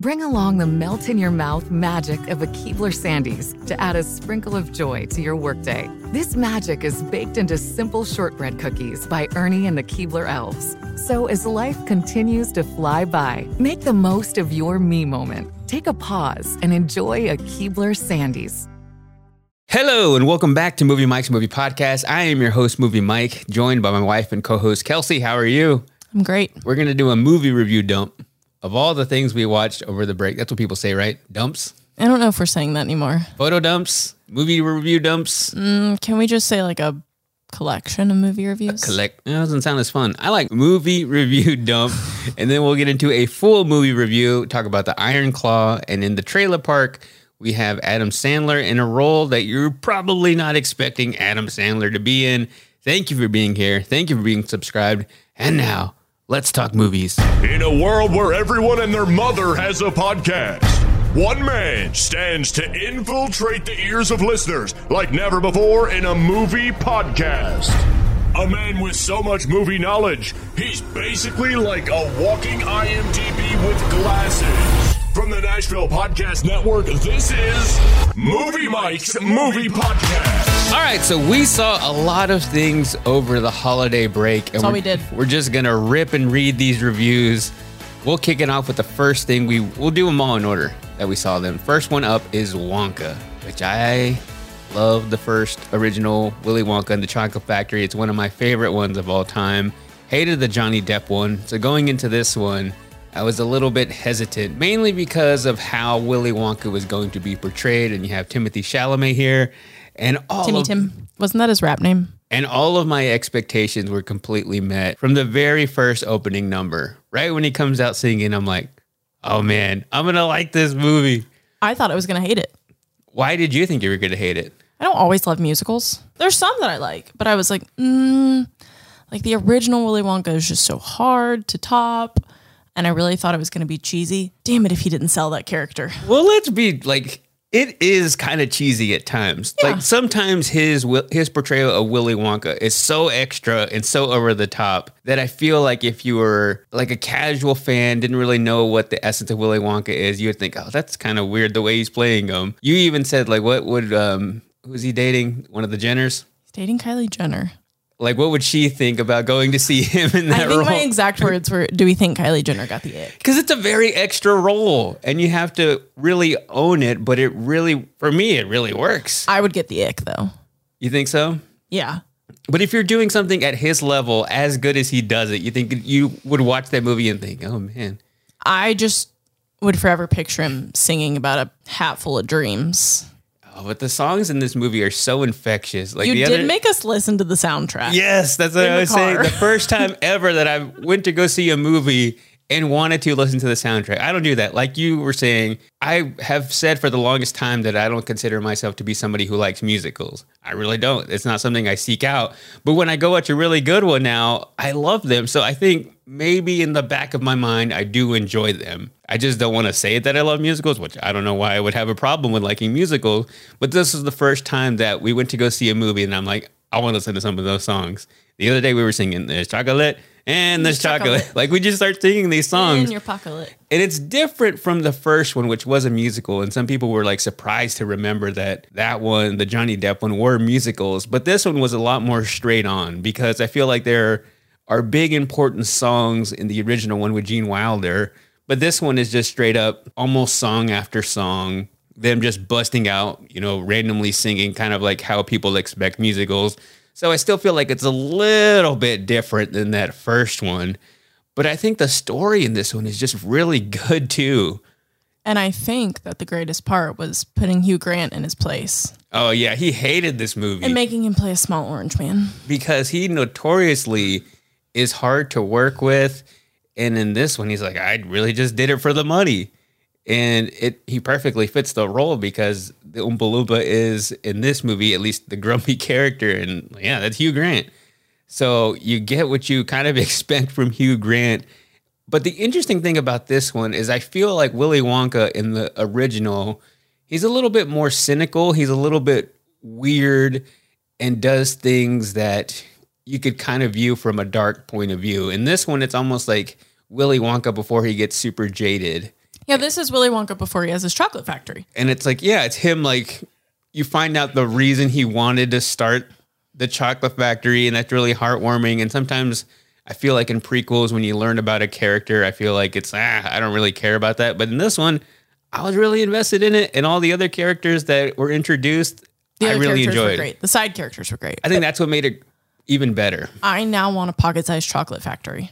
Bring along the melt in your mouth magic of a Keebler Sandies to add a sprinkle of joy to your workday. This magic is baked into simple shortbread cookies by Ernie and the Keebler Elves. So as life continues to fly by, make the most of your me moment. Take a pause and enjoy a Keebler Sandies. Hello and welcome back to Movie Mike's Movie Podcast. I am your host, Movie Mike, joined by my wife and co-host Kelsey. How are you? I'm great. We're gonna do a movie review dump of all the things we watched over the break. That's what people say, right? Dumps, I don't know if we're saying that anymore. photo dumps, movie review dumps. Mm, can we just say like a collection of movie reviews? Collect. That doesn't sound as fun. I like movie review dump, and then we'll get into a full movie review. Talk about the Iron Claw, and in the trailer park. We have Adam Sandler in a role that you're probably not expecting Adam Sandler to be in. Thank you for being here. Thank you for being subscribed. And now, let's talk movies. In a world where everyone and their mother has a podcast, one man stands to infiltrate the ears of listeners like never before in a movie podcast. A man with so much movie knowledge, he's basically like a walking IMDb with glasses. From the Nashville Podcast Network, this is Movie Mike's Movie Podcast. All right, so we saw a lot of things over the holiday break. And all we're- we did. We're just gonna rip and read these reviews. We'll kick it off with the first thing we we'll do them all in order that we saw them. First one up is Wonka, which I love the first original Willy Wonka and the Chocolate Factory. It's one of my favorite ones of all time. Hated the Johnny Depp one. So going into this one, I was a little bit hesitant, mainly because of how Willy Wonka was going to be portrayed. And you have Timothée Chalamet here, and all Timmy of, Tim. Wasn't that his rap name? and all of my expectations were completely met from the very first opening number. Right when he comes out singing, I'm like, oh man, I'm gonna like this movie. I thought I was going to hate it. Why did you think you were gonna hate it? I don't always love musicals. There's some that I like, but I was like, mm, like the original Willy Wonka is just so hard to top. And I really thought it was going to be cheesy. Damn it if he didn't sell that character. Well, let's be like, it is kind of cheesy at times. Yeah. Like sometimes his his portrayal of Willy Wonka is so extra and so over the top that I feel like if you were like a casual fan, didn't really know what the essence of Willy Wonka is, you would think, oh, that's kind of weird the way he's playing him. You even said like, what would um, who's he dating? One of the Jenners. He's dating Kylie Jenner. Like, what would she think about going to see him in that I think role? my exact words were, "Do we think Kylie Jenner got the ick?" because it's a very extra role and you have to really own it but it really for me it really works I would get the ick though. you think so Yeah, but if you're doing something at his level as good as he does it you think you would watch that movie and think oh man I just would forever picture him singing about a hat full of dreams. Oh, but the songs in this movie are so infectious like You the did other make us listen to the soundtrack. yes that's what i was saying the first time ever that i went to go see a movie and wanted to listen to the soundtrack. I don't do that. Like you were saying, I have said for the longest time that I don't consider myself to be somebody who likes musicals. I really don't. It's not something I seek out. But when I go watch a really good one now, I love them. So I think maybe in the back of my mind, I do enjoy them. I just don't want to say that I love musicals, which I don't know why I would have a problem with liking musicals. But this is the first time that we went to go see a movie, and I'm like, I want to listen to some of those songs. The other day we were singing "There's Chocolate and there's chocolate. chocolate. Like we just start singing these songs. In your pocket. And it's different from the first one, which was a musical. And some people were like surprised to remember that that one, the Johnny Depp one, were musicals. But this one was a lot more straight on because I feel like there are big, important songs in the original one with Gene Wilder. But this one is just straight up almost song after song, them just busting out, you know, randomly singing, kind of like how people expect musicals. So I still feel like it's a little bit different than that first one. But I think the story in this one is just really good too. And I think that the greatest part was putting Hugh Grant in his place Oh yeah, he hated this movie and making him play a small orange man. because he notoriously is hard to work with. And in this one, he's like, I really just did it for the money. And it he perfectly fits the role because the Loompa is in this movie, at least the grumpy character. And yeah, that's Hugh Grant. So you get what you kind of expect from Hugh Grant. But the interesting thing about this one is I feel like Willy Wonka in the original, he's a little bit more cynical. He's a little bit weird and does things that you could kind of view from a dark point of view. In this one, it's almost like Willy Wonka before he gets super jaded. Yeah, this is Willy Wonka before he has his chocolate factory. And it's like, yeah, it's him like you find out the reason he wanted to start the chocolate factory and that's really heartwarming. And sometimes I feel like in prequels when you learn about a character, I feel like it's ah, I don't really care about that. But in this one, I was really invested in it and all the other characters that were introduced, The I really enjoyed. great. The side characters were great. I think that's what made it even better. I now want a pocket-sized chocolate factory.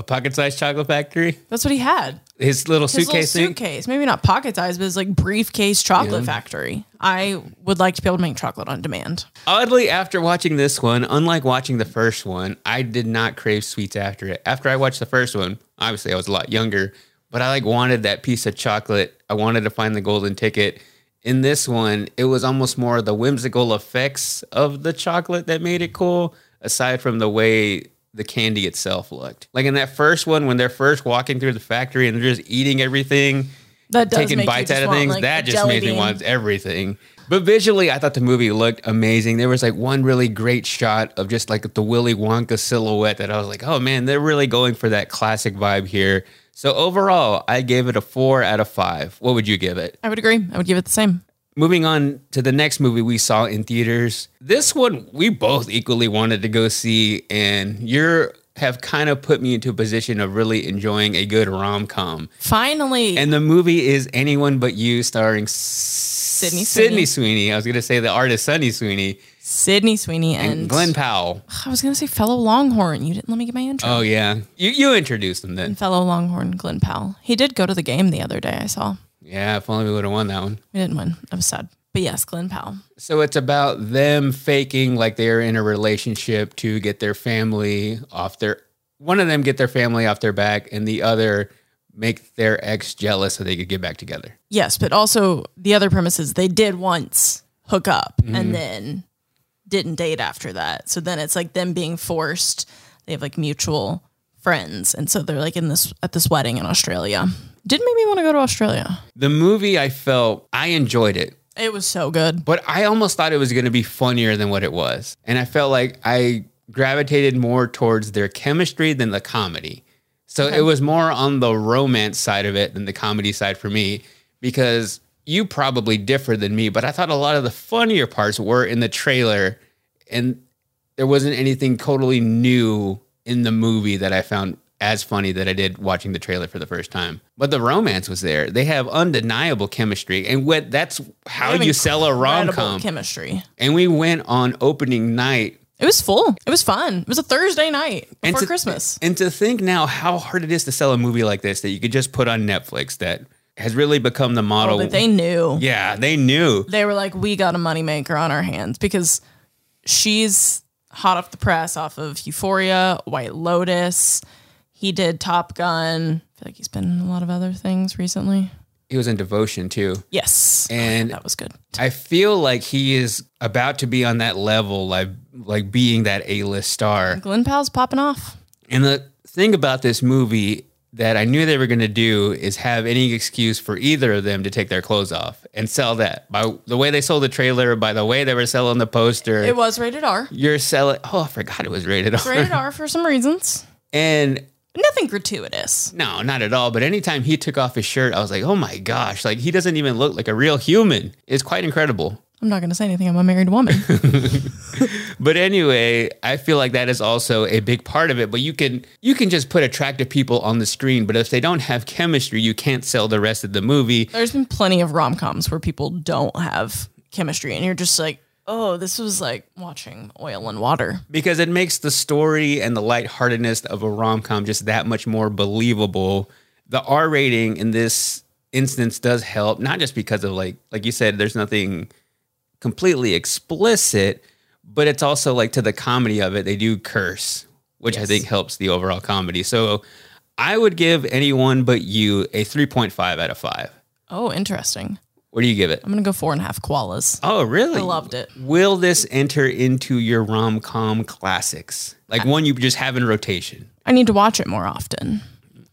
A pocket-sized chocolate factory, That's what he had. his little His suitcase little thing. suitcase, maybe not pocket-sized, but it's like briefcase chocolate factory. I would like to be able to make chocolate on demand. Oddly, after watching this one, unlike watching the first one, I did not crave sweets after it. After I watched the first one, obviously I was a lot younger, but I like wanted that piece of chocolate. I wanted to find the golden ticket. In this one, it was almost more the whimsical effects of the chocolate that made it cool, aside from the way the candy itself looked. Like in that first one, when they're first walking through the factory and they're just eating everything, That does taking make bites out of things. like, that just jelly made me want everything. But visually, I thought the movie looked amazing. There was like one really great shot of just like the Willy Wonka silhouette that I was like, oh man, they're really going for that classic vibe here. So overall, I gave it a four out of five. What would you give it? I would agree. I would give it the same. Moving on to the next movie we saw in theaters. This one we both equally wanted to go see, and you're have kind of put me into a position of really enjoying a good rom com. Finally, And the movie is Anyone But You, starring Sydney Sydney Sweeney. Sweeney. I was going to say the artist Sunny Sweeney Sydney Sweeney and, and Glen Powell. I was gonna say fellow Longhorn. You didn't let me get my intro. Oh yeah, you you introduced him then. fellow Longhorn Glen Powell. He did go to the game the other day. I saw. Yeah, if only we would have won that one. We didn't win. I'm sad. But yes, Glen Powell. So it's about them faking like they're in a relationship to get their family off their. One of them get their family off their back, and the other make their ex jealous so they could get back together. Yes, but also the other premise is they did once hook up Mm-hmm. and then didn't date after that. So then it's like them being forced. They have like mutual friends, and so they're like in this at this wedding in Australia. Did make me want to go to Australia. The movie, I felt I enjoyed it. It was so good. but I almost thought it was going to be funnier than what it was. And I felt like I gravitated more towards their chemistry than the comedy. So it was more on the romance side of it than the comedy side for me because you probably differ than me, but I thought a lot of the funnier parts were in the trailer and there wasn't anything totally new in the movie that I found as funny that I did watching the trailer for the first time. But the romance was there. They have undeniable chemistry and what that's how you sell a rom com chemistry. And we went on opening night. It was full. It was fun. It was a Thursday night And before to, Christmas. And to think now how hard it is to sell a movie like this that you could just put on Netflix that has really become the model. Oh, but they knew. yeah, they knew. they were like, we got a moneymaker on our hands because she's hot off the press off of Euphoria, White Lotus. He did Top Gun. I feel like he's been in a lot of other things recently. He was in Devotion too. Yes. Oh, and that was good. I feel like he is about to be on that level, like like being that A list star. Glen Powell's popping off. And the thing about this movie that I knew they were going to do is have any excuse for either of them to take their clothes off and sell that. By the way they sold the trailer, by the way they were selling the poster, It was rated R. you're selling. Oh, I forgot it was rated It's R. rated R for some reasons. And Nothing gratuitous. no, not at all. But anytime he took off his shirt, I was like, oh my gosh, like he doesn't even look like a real human. It's quite incredible. I'm not going to say anything. I'm a married woman. But anyway, I feel like that is also a big part of it. But you can you can just put attractive people on the screen, but if they don't have chemistry, you can't sell the rest of the movie. There's been plenty of rom coms where people don't have chemistry, and you're just like, oh, this was like watching oil and water. because it makes the story and the lightheartedness of a rom com just that much more believable. The R rating in this instance does help, not just because of like like you said, there's nothing completely explicit, but it's also like to the comedy of it, they do curse, which I think helps the overall comedy. So I would give anyone but you a 3.5 out of 5. Oh, interesting. What do you give it? I'm going to go four and a half koalas. Oh, really? I loved it. Will this enter into your rom com classics? Like one you just have in rotation? I need to watch it more often.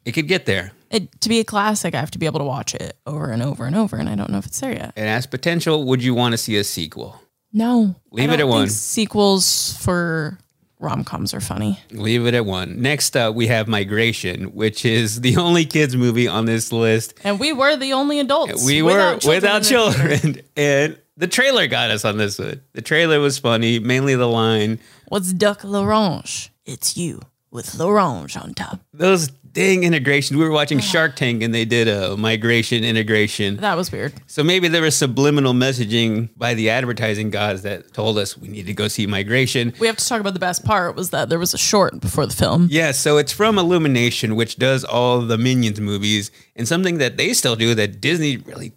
It could get there. It, to be a classic, I have to be able to watch it over and over and over, and I don't know if it's there yet. It has potential. Would you want to see a sequel? No. Leave I it at one. Sequels for rom coms are funny. Leave it at one. Next up, we have Migration, which is the only kids movie on this list. And we were the only adults. We were children without in children, and the trailer got us on this one. The trailer was funny, mainly the line. What's Duck L'Orange? It's you with L'Orange on top. Those dang integrations. We were watching uh-huh. Shark Tank, and they did a migration integration. That was weird. So maybe there was subliminal messaging by the advertising gods that told us we need to go see Migration. We have to talk about the best part was that there was a short before the film. Yeah, so it's from Illumination, which does all the Minions movies, and something that they still do that Disney really,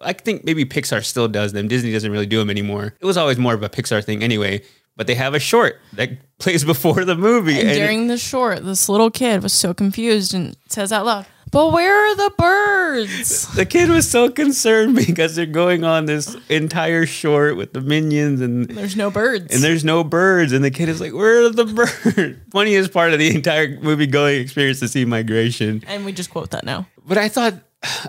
I think maybe Pixar still does them. Disney doesn't really do them anymore. It was always more of a Pixar thing anyway, but they have a short that plays before the movie. And and- during the short, this little kid was so confused and says out loud, But where are the birds? the kid was so concerned because they're going on this entire short with the Minions and There's no birds. and there's no birds and the kid is like where are the birds funniest part of the entire movie going experience to see migration and we just quote that now. but i thought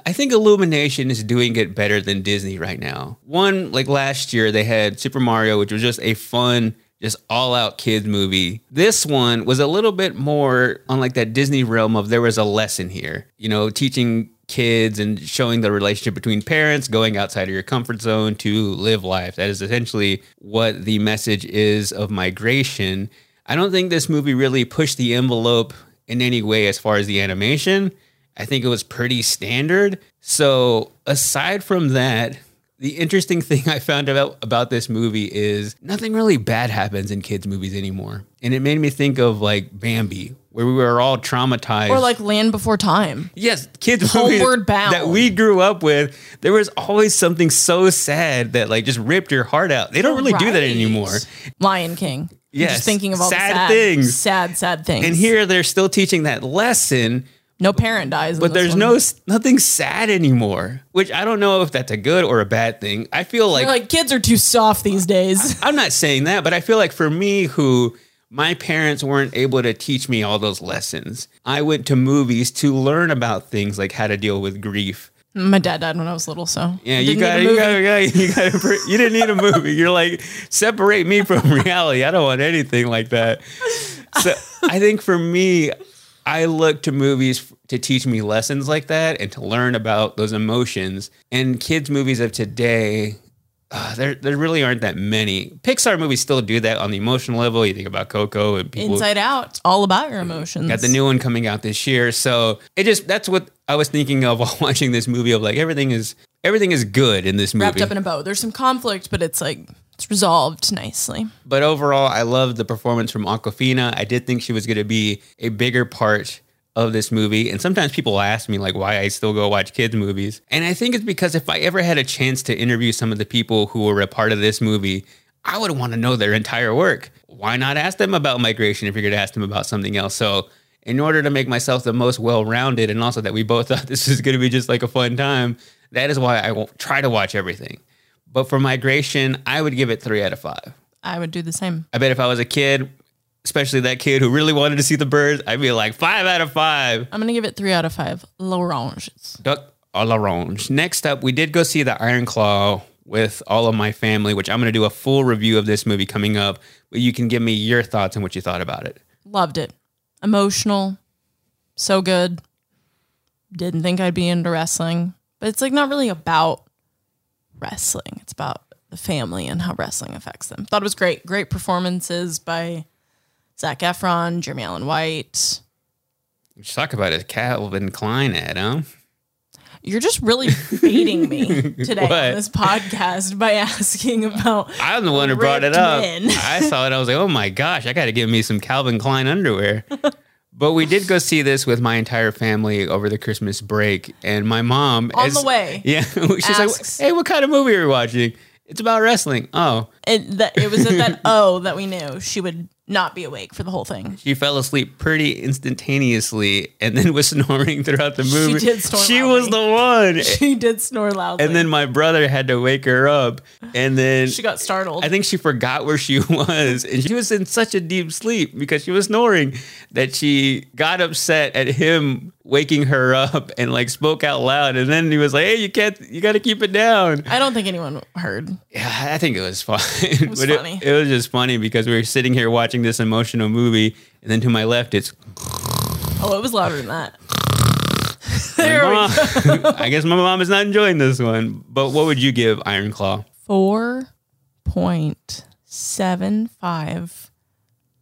i think illumination is doing it better than disney right now one like last year they had super mario which was just a fun just all out kids movie. This one was a little bit more on like that disney realm of there was a lesson here you know teaching kids and showing the relationship between parents going outside of your comfort zone to live life. That is essentially what the message is of migration. I don't think this movie really pushed the envelope in any way as far as the animation. I think it was pretty standard. So, aside from that, the interesting thing I found out about this movie is nothing really bad happens in kids' movies anymore. And it made me think of like Bambi, where we were all traumatized. Or like Land Before Time. yes, kids' movies Homeward Bound. that we grew up with, there was always something so sad that like just ripped your heart out. They don't really do that anymore. Lion King. I'm Yes. Just thinking of all Sad the sad things. Sad, sad things. And here they're still teaching that lesson, no parent dies. but there's one. no nothing sad anymore which i don't know if that's a good or a bad thing i feel like, You're like kids are too soft these days. i'm not saying that but i feel like for me who my parents weren't able to teach me all those lessons i went to movies to learn about things like how to deal with grief My dad died when I was little, so yeah, you got you got you got you got you didn't need a movie. You're like separate me from reality. I don't want anything like that. So I think for me, I look to movies to teach me lessons like that and to learn about those emotions. And kids' movies of today, uh, there there really aren't that many. Pixar movies still do that on the emotional level. You think about Coco and people. Inside Out. All about your emotions. Got the new one coming out this year, so it just that's what I was thinking of while watching this movie. Of like everything is everything is good in this movie. wrapped up in a bow. There's some conflict, but it's like it's resolved nicely. But overall, I loved the performance from Awkwafina. I did think she was going to be a bigger part of this movie. And sometimes people ask me like why I still go watch kids movies. And I think it's because if I ever had a chance to interview some of the people who were a part of this movie, I would want to know their entire work. Why not ask them about migration if you're going to ask them about something else? So, in order to make myself the most well-rounded and also that we both thought this was going to be just like a fun time, that is why I try to watch everything. But for migration, I would give it 3 out of 5. I would do the same. I bet if I was a kid, especially that kid who really wanted to see the birds, I'd be like five out of five. I'm gonna give it three out of five. L'Oranges. Duck à l'orange. Next up, we did go see the Iron Claw with all of my family, which I'm going to do a full review of this movie coming up. But you can give me your thoughts and what you thought about it. Loved it. emotional, so good. Didn't think I'd be into wrestling, but it's like not really about wrestling. It's about the family and how wrestling affects them. Thought it was great. Great performances by Zac Efron, Jeremy Allen White. Just talk about a Calvin Klein ad, huh? You're just really baiting me today on this podcast by asking about. I'm the one who brought it up. I saw it. I was like, oh my gosh, I got to give me some Calvin Klein underwear. but we did go see this with my entire family over the Christmas break. And my mom. On the way, Yeah. She's asks- like, hey, what kind of movie are we watching? It's about wrestling. Oh, it, that, it was at that oh that we knew she would not be awake for the whole thing. she fell asleep pretty instantaneously and then was snoring throughout the movie. She did snore She was the one. She did snore loudly. And then my brother had to wake her up. And then she got startled. I think she forgot where she was, and she was in such a deep sleep because she was snoring that she got upset at him waking her up and like spoke out loud. And then he was like, "Hey, you can't, you got to keep it down." I don't think anyone heard. Yeah, I think it was fun. It was but funny. It, it was just funny because we were sitting here watching this emotional movie, and then to my left, it's Oh, it was louder than that. my there we go. I guess my mom is not enjoying this one. But what would you give Iron Claw? Four point seven five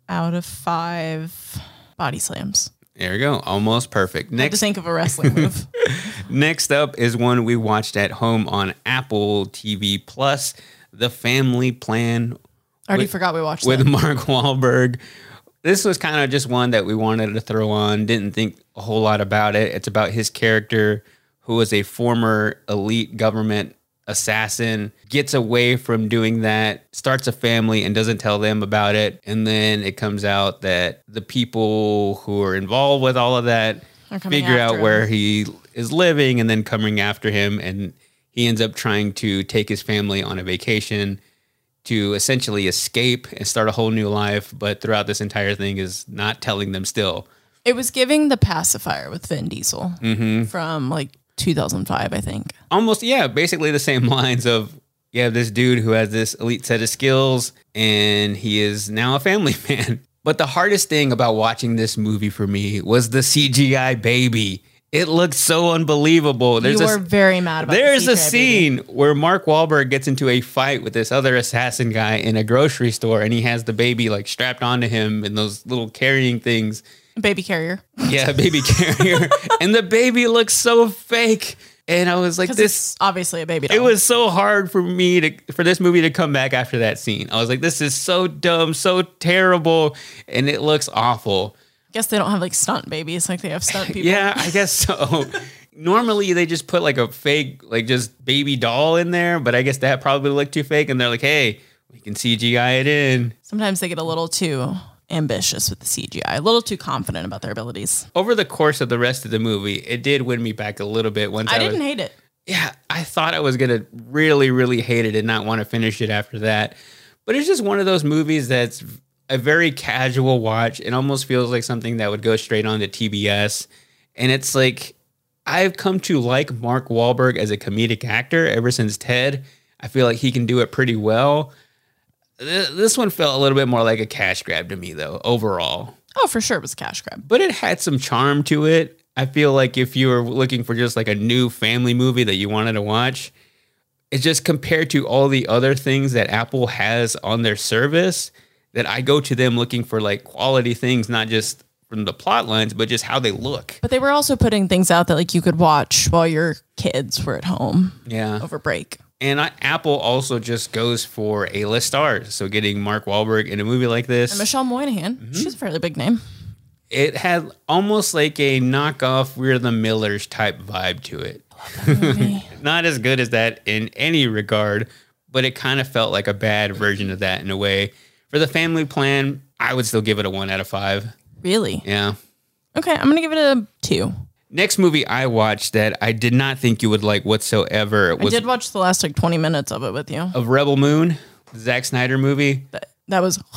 out of five body slams. There we go, almost perfect. Had to Next think of a wrestling move. Next up is one we watched at home on Apple TV Plus, The Family Plan I already With- forgot we watched with that. Mark Wahlberg. This was kind of just one that we wanted to throw on. Didn't think a whole lot about it. It's about his character, who was a former elite government assassin, gets away from doing that, starts a family, and doesn't tell them about it. And then it comes out that the people who are involved with all of that figure out where he is living and then coming after him. And he ends up trying to take his family on a vacation to essentially escape and start a whole new life. But throughout this entire thing is not telling them still. It was giving the pacifier with Vin Diesel Mm-hmm. from like 2005, I think. Almost, yeah, basically the same lines of you have this dude who has this elite set of skills and he is now a family man. But the hardest thing about watching this movie for me was the CGI baby. It looked so unbelievable. There's you a, were very mad about. the There's a CGI baby. scene where Mark Wahlberg gets into a fight with this other assassin guy in a grocery store, and he has the baby like strapped onto him in those little carrying things. baby carrier Yeah, baby carrier, and the baby looks so fake. And I was like, this. obviously a baby doll. It was so hard for me to for this movie to come back after that scene. I was like, this is so dumb, so terrible, and it looks awful. I guess they don't have like stunt babies like they have stunt people. Yeah, I guess so. Normally they just put like a fake, like just baby doll in there, but I guess that probably looked too fake, and they're like, "Hey, we can CGI it in." Sometimes they get a little too ambitious with the CGI, a little too confident about their abilities. Over the course of the rest of the movie, it did win me back a little bit. Once I, I was, didn't hate it. yeah, I thought I was gonna really, really hate it and not want to finish it after that. But it's just one of those movies that's a very casual watch. It almost feels like something that would go straight on to TBS. And it's like I've come to like Mark Wahlberg as a comedic actor ever since Ted. I feel like he can do it pretty well. This one felt a little bit more like a cash grab to me, though, overall Oh, for sure, it was a cash grab. but it had some charm to it. I feel like if you were looking for just like a new family movie that you wanted to watch, it's just compared to all the other things that Apple has on their service that I go to them looking for like quality things, not just from the plot lines, but just how they look. But they were also putting things out that like you could watch while your kids were at home Yeah. over break. And I, Apple also just goes for A list stars. So getting Mark Wahlberg in a movie like this. And Michelle Monaghan, Mm-hmm. she's a fairly big name. it had almost like a knockoff We're the Millers type vibe to it. Not as good as that in any regard, but it kind of felt like a bad version of that in a way. For the family plan, I would still give it a one out of five. really? Yeah. Okay, I'm gonna give it a two. Next movie I watched that I did not think you would like whatsoever I was did watch the last like 20 minutes of it with you. of Rebel Moon, the Zack Snyder movie. That, that was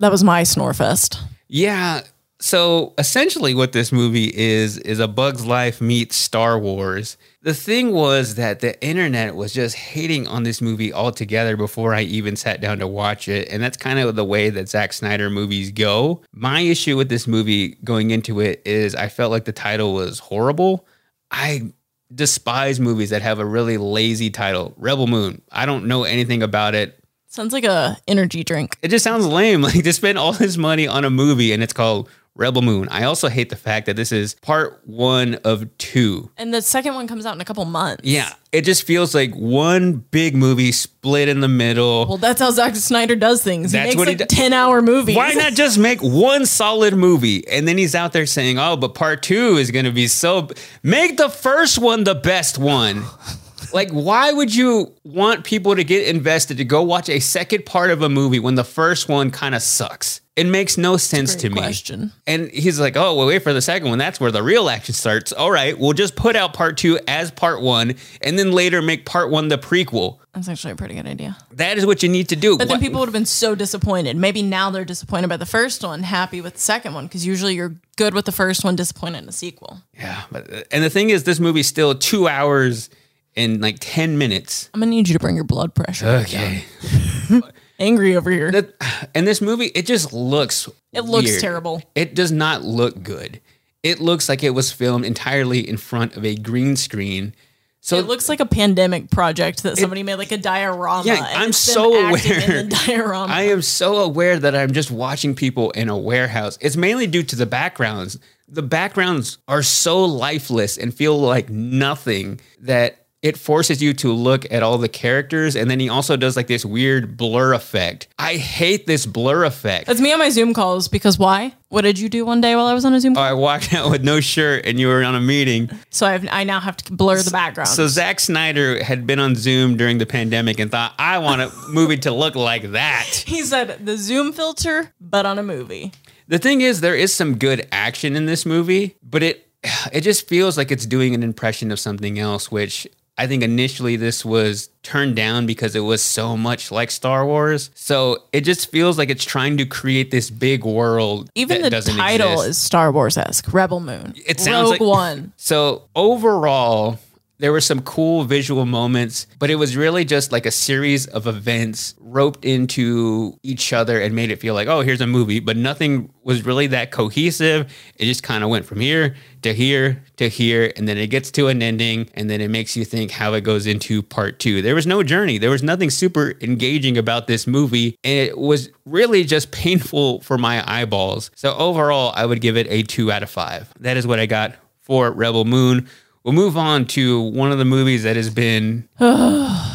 that was my snore fest. Yeah. So essentially, what this movie is is a Bug's Life meets Star Wars. The thing was that the internet was just hating on this movie altogether before I even sat down to watch it, and that's kind of the way that Zack Snyder movies go. My issue with this movie going into it is I felt like the title was horrible. I despise movies that have a really lazy title. Rebel Moon. I don't know anything about it. Sounds like a energy drink. It just sounds lame. Like to spend all this money on a movie and it's called Rebel Moon. I also hate the fact that this is part one of two. And the second one comes out in a couple months. Yeah, it just feels like one big movie split in the middle. Well, that's how Zack Snyder does things. He That's makes what he like do- 10 hour movies. Why not just make one solid movie? And then he's out there saying, oh, but part two is going to be so. b- Make the first one the best one. Like, why would you want people to get invested to go watch a second part of a movie when the first one kind of sucks? It makes no sense to me. question. And he's like, oh, well, wait for the second one. That's where the real action starts. All right, we'll just put out part two as part one and then later make part one the prequel. That's actually a pretty good idea. That is what you need to do. But then What- people would have been so disappointed. Maybe now they're disappointed by the first one, happy with the second one, because usually you're good with the first one, disappointed in the sequel. Yeah, but and the thing is, this movie's still two hours and like ten minutes. I'm gonna need you to bring your blood pressure. Okay. Angry over here. That and this movie, it just looks. It looks weird. terrible. It does not look good. It looks like it was filmed entirely in front of a green screen. So it looks like a pandemic project that somebody made like a diorama. Yeah, I'm so aware. Diorama. I am so aware that I'm just watching people in a warehouse. It's mainly due to the backgrounds. The backgrounds are so lifeless and feel like nothing that it forces you to look at all the characters. And then he also does like this weird blur effect. I hate this blur effect. That's me on my Zoom calls because why? What did you do one day while I was on a Zoom call? I walked out with no shirt and you were on a meeting. so I've, I now have to blur the background. So Zack Snyder had been on Zoom during the pandemic and thought, I want a movie to look like that. he said the Zoom filter, but on a movie. The thing is, there is some good action in this movie, but it it just feels like it's doing an impression of something else, which I think initially this was turned down because it was so much like Star Wars. So it just feels like it's trying to create this big world. Even the title exist. is Star Wars esque. Rebel Moon. It sounds Rogue like- One. So overall, there were some cool visual moments, but it was really just like a series of events roped into each other and made it feel like, oh, here's a movie, but nothing was really that cohesive. It just kind of went from here to here to here, and then it gets to an ending, and then it makes you think how it goes into part two. There was no journey, there was nothing super engaging about this movie, and it was really just painful for my eyeballs. So overall, I would give it a two out of five. That is what I got for Rebel Moon. We'll move on to one of the movies that has been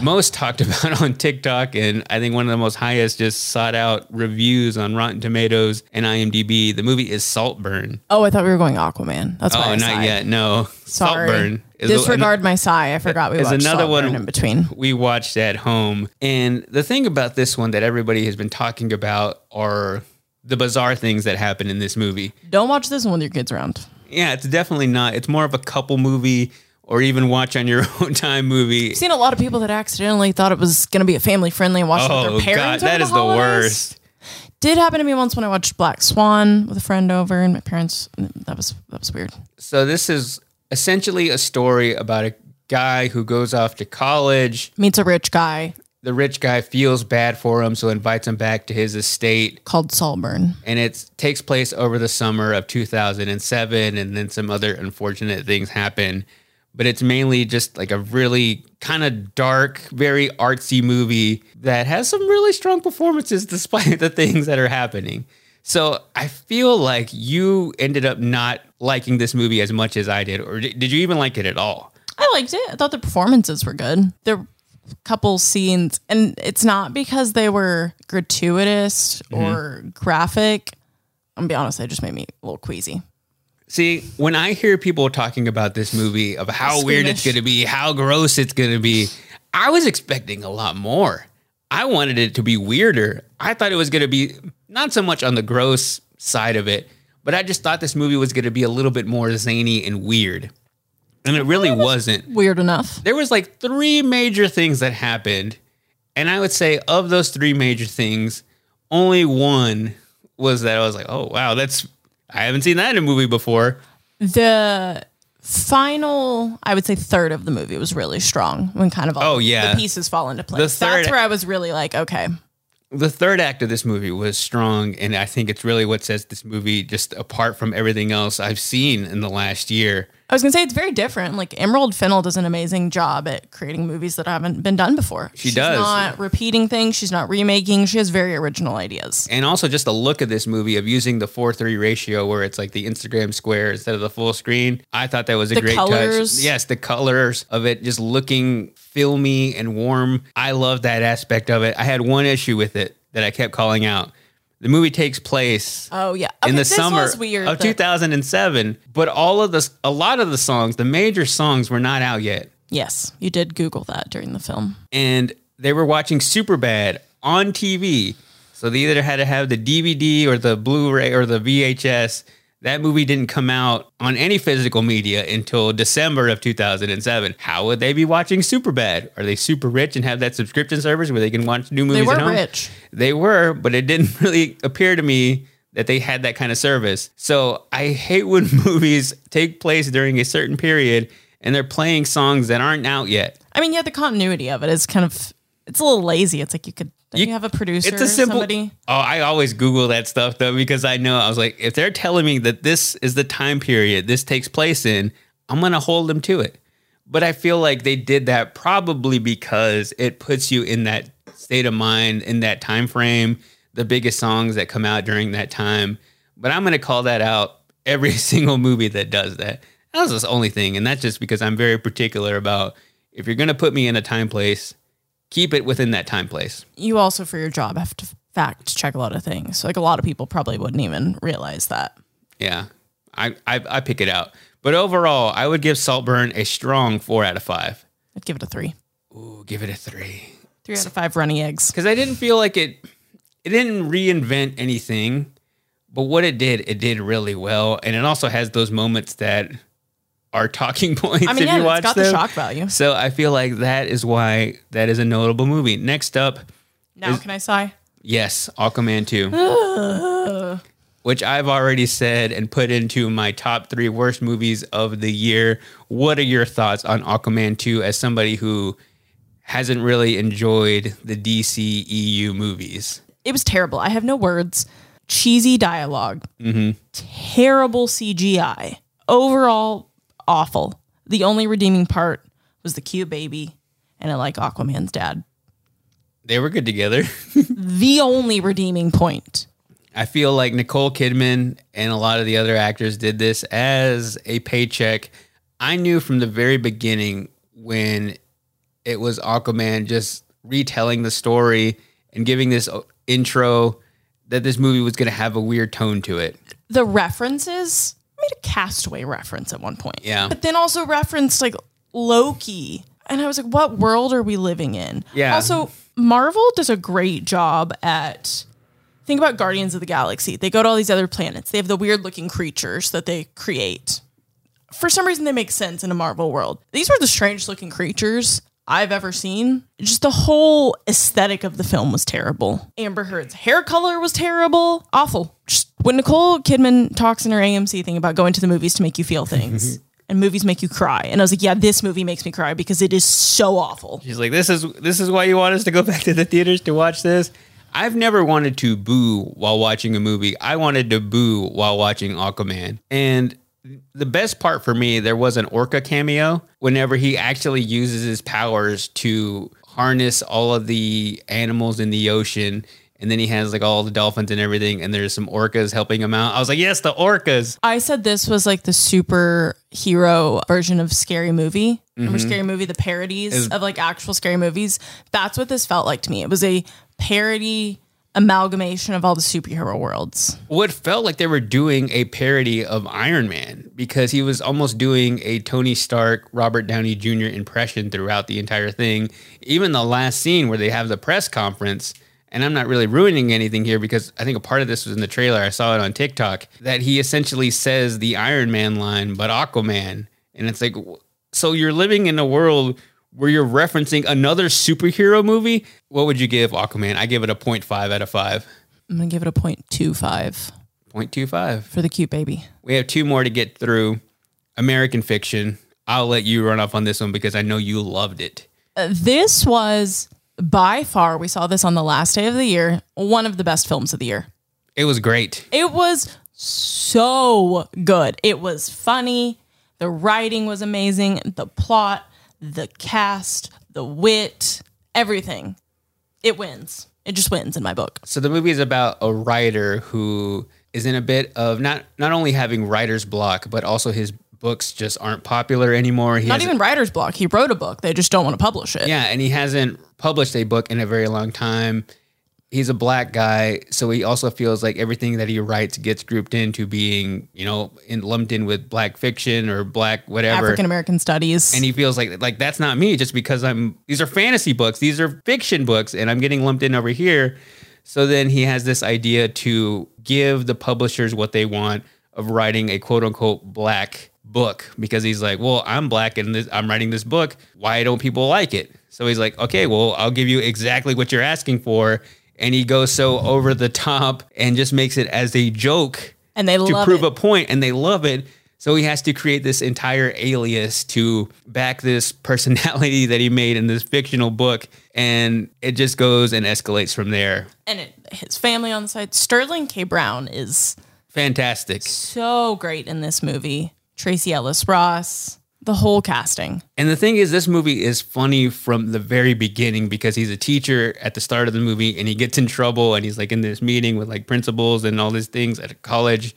most talked about on TikTok, and I think one of the most highest just sought out reviews on Rotten Tomatoes and IMDb. The movie is Saltburn. Oh, I thought we were going Aquaman. That's why Oh, I not sighed. yet. No, Sorry. Saltburn. is Disregard my sigh. I forgot we watched another Saltburn one in between. we watched at home. And the thing about this one that everybody has been talking about are the bizarre things that happen in this movie. Don't watch this one with your kids around. Yeah, it's definitely not. It's more of a couple movie or even watch on your own time movie. I've seen a lot of people that accidentally thought it was going to be a family friendly and watched it with Oh their parents. god, that over is the worst. Did happen to me once when I watched Black Swan with a friend over, and my parents. That was that was weird. So this is essentially a story about a guy who goes off to college. Meets a rich guy The rich guy feels bad for him, so invites him back to his estate. called Saltburn. And it takes place over the summer of 2007, and then some other unfortunate things happen. But it's mainly just like a really kind of dark, very artsy movie that has some really strong performances despite the things that are happening. So I feel like you ended up not liking this movie as much as I did, or did you even like it at all? I liked it. I thought the performances were good. A couple scenes, and it's not because they were gratuitous Mm-hmm. or graphic. I'm gonna be honest, they just made me a little queasy. See, when I hear people talking about this movie, of how weird it's going to be, how gross it's going to be, I was expecting a lot more. I wanted it to be weirder. I thought it was going to be not so much on the gross side of it, but I just thought this movie was going to be a little bit more zany and weird. And it really wasn't. Weird enough. There was like three major things that happened, and I would say of those three major things, only one was that I was like, "Oh, wow, that's I haven't seen that in a movie before. The final, I would say, third of the movie was really strong when kind of all Oh, yeah. the pieces fall into place. Third- That's where I was really like, okay, The third act of this movie was strong, and I think it's really what sets this movie just apart from everything else I've seen in the last year. I was gonna say it's very different. Like Emerald Fennell does an amazing job at creating movies that haven't been done before. She She's does. not repeating things. She's not remaking. She has very original ideas. And also just the look of this movie of using the 4 3 ratio where it's like the Instagram square instead of the full screen. I thought that was a The great colors. touch. Yes, the colors of it just looking filmy and warm. I love that aspect of it. I had one issue with it that I kept calling out. The movie takes place Oh yeah, in the summer weird of that- 2007, but all of the a lot of the songs, the major songs were not out yet. Yes, you did Google that during the film. and they were watching Superbad on TV. So they either had to have the DVD or the Blu-ray or the VHS. That movie didn't come out on any physical media until December of 2007. How would they be watching Superbad? Are they super rich and have that subscription service where they can watch new movies They were rich. They were, but it didn't really appear to me that they had that kind of service. So I hate when movies take place during a certain period and they're playing songs that aren't out yet. I mean, yeah, the continuity of it is kind of it's a little lazy. It's like you could you, You- have a producer, It's a simple. somebody. Oh, I always Google that stuff though because I know I was like, if they're telling me that this is the time period this takes place in, I'm gonna hold them to it. But I feel like they did that probably because it puts you in that state of mind in that time frame. The biggest songs that come out during that time. But I'm gonna call that out every single movie that does that. That was the only thing, and that's just because I'm very particular about if you're gonna put me in a time place, keep it within that time place. You also, for your job, have to fact check a lot of things. Like a lot of people probably wouldn't even realize that. Yeah, I, I I pick it out. But overall, I would give Saltburn a strong four out of five. I'd give it a three. Ooh, give it a three Three out of five runny eggs. because I didn't feel like it. It didn't reinvent anything, but what it did, it did really well, and it also has those moments that are talking points. I mean, if yeah, you watch it's got them. the shock value. So I feel like that is why that is a notable movie. Next up, Now, Is- can I sigh? Yes, Aquaman 2. which I've already said and put into my top three worst movies of the year. What are your thoughts on Aquaman 2 as somebody who hasn't really enjoyed the DC EU movies? It was terrible. I have no words. Cheesy dialog mm-hmm. Terrible CGI. Overall, awful. The only redeeming part was the cute baby and I like Aquaman's dad. They were good together. The only redeeming point. I feel like Nicole Kidman and a lot of the other actors did this as a paycheck. I knew from the very beginning when it was Aquaman just retelling the story and giving this intro that this movie was going to have a weird tone to it. The references made a castaway reference at one point. Yeah. But then also referenced like Loki. And I was like, what world are we living in? Yeah. Also, Marvel does a great job at think about Guardians of the Galaxy. They go to all these other planets. They have the weird looking creatures that they create. For some reason they make sense in a Marvel world. These were the strangest looking creatures I've ever seen. Just the whole aesthetic of the film was terrible. Amber Heard's hair color was terrible. Awful. Just when Nicole Kidman talks in her AMC thing about going to the movies to make you feel things. And movies make you cry. And I was like, yeah, this movie makes me cry because it is so awful. She's like, "This is this is why you want us to go back to the theaters to watch this." I've never wanted to boo while watching a movie. I wanted to boo while watching Aquaman. And the best part for me, there was an orca cameo whenever he actually uses his powers to harness all of the animals in the ocean. And then he has like all the dolphins and everything, and there's some orcas helping him out. I was like, yes, the orcas. I said this was like the superhero version of Scary Movie. Remember mm-hmm. Scary Movie, the parodies Is- of like actual scary movies? That's what this felt like to me. It was a parody amalgamation of all the superhero worlds. what felt like they were doing a parody of Iron Man because he was almost doing a Tony Stark, Robert Downey Jr. impression throughout the entire thing. Even the last scene where they have the press conference, and I'm not really ruining anything here because I think a part of this was in the trailer. I saw it on TikTok that he essentially says the Iron Man line, but Aquaman. And it's like, so you're living in a world where you're referencing another superhero movie? What would you give Aquaman? I give it a 0.5 out of 5. I'm gonna give it a 0.25. 0.25. for the cute baby. We have two more to get through. American Fiction. I'll let you run off on this one because I know you loved it. Uh, This was by far, we saw this on the last day of the year, one of the best films of the year. It was great. It was so good. It was funny. The writing was amazing. The plot, the cast, the wit, everything. It wins. It just wins in my book. So the movie is about a writer who is in a bit of not not only having writer's block, but also his books just aren't popular anymore. He Not even writer's block. He wrote a book. They just don't want to publish it. Yeah, and he hasn't published a book in a very long time. He's a black guy, so he also feels like everything that he writes gets grouped into being, you know, in, lumped in with black fiction or black whatever. African American studies. and he feels like like that's not me just because I'm these are fantasy books, these are fiction books and I'm getting lumped in over here. So then he has this idea to give the publishers what they want of writing a quote unquote black book because he's like, "Well, I'm black and this, I'm writing this book. Why don't people like it?" So he's like, "Okay, well, I'll give you exactly what you're asking for." And he goes so over the top and just makes it as a joke and they to prove it. a point and they love it. So he has to create this entire alias to back this personality that he made in this fictional book. And it just goes and escalates from there. and it, his family on the side. Sterling K. Brown is Fantastic. so great in this movie. Tracee Ellis Ross, the whole casting. And the thing is, this movie is funny from the very beginning because he's a teacher at the start of the movie and he gets in trouble and he's like in this meeting with like principals and all these things at a college.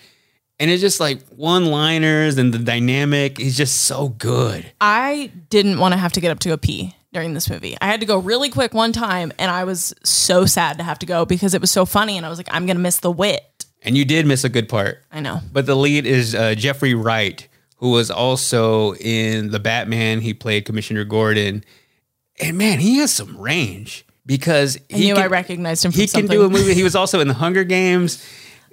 And it's just like one liners and the dynamic is just so good. I didn't want to have to get up to go pee during this movie. I had to go really quick one time and I was so sad to have to go because it was so funny and I was like, I'm going to miss the wit. And you did miss a good part. I know. But the lead is uh, Jeffrey Wright, who was also in the Batman. He played Commissioner Gordon, and man, he has some range because I he knew can, I recognized him from he can do a movie. He was also in the Hunger Games.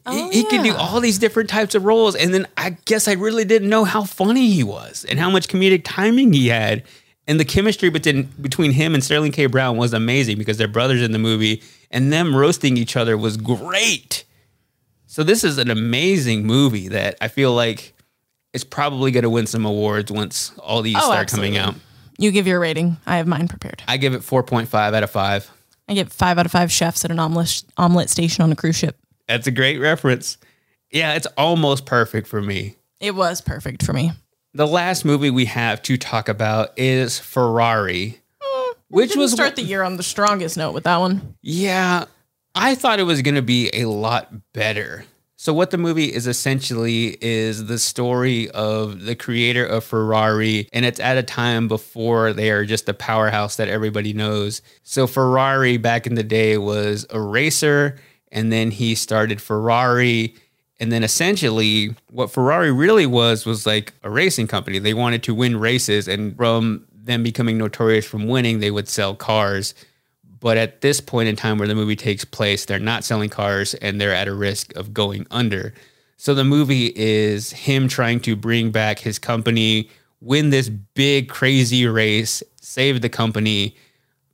Oh, he, he can do all these different types of roles, and then I guess I really didn't know how funny he was and how much comedic timing he had. And the chemistry between between him and Sterling K. Brown was amazing because they're brothers in the movie, and them roasting each other was great. So this is an amazing movie that I feel like is probably going to win some awards once all these Oh, start absolutely. coming out. You give your rating. I have mine prepared. I give it 4.5 out of 5. I get five out of five chefs at an omelet, omelet station on a cruise ship. That's a great reference. Yeah, it's almost perfect for me. It was perfect for me. The last movie we have to talk about is Ferrari, mm, which Didn't was start the year on the strongest note with that one. Yeah, I thought it was going to be a lot better. So what the movie is essentially is the story of the creator of Ferrari and it's at a time before they are just a powerhouse that everybody knows. So Ferrari back in the day was a racer and then he started Ferrari and then essentially what Ferrari really was was like a racing company. They wanted to win races and from them becoming notorious from winning, they would sell cars. But at this point in time where the movie takes place, they're not selling cars and they're at a risk of going under. So the movie is him trying to bring back his company, win this big, crazy race, save the company.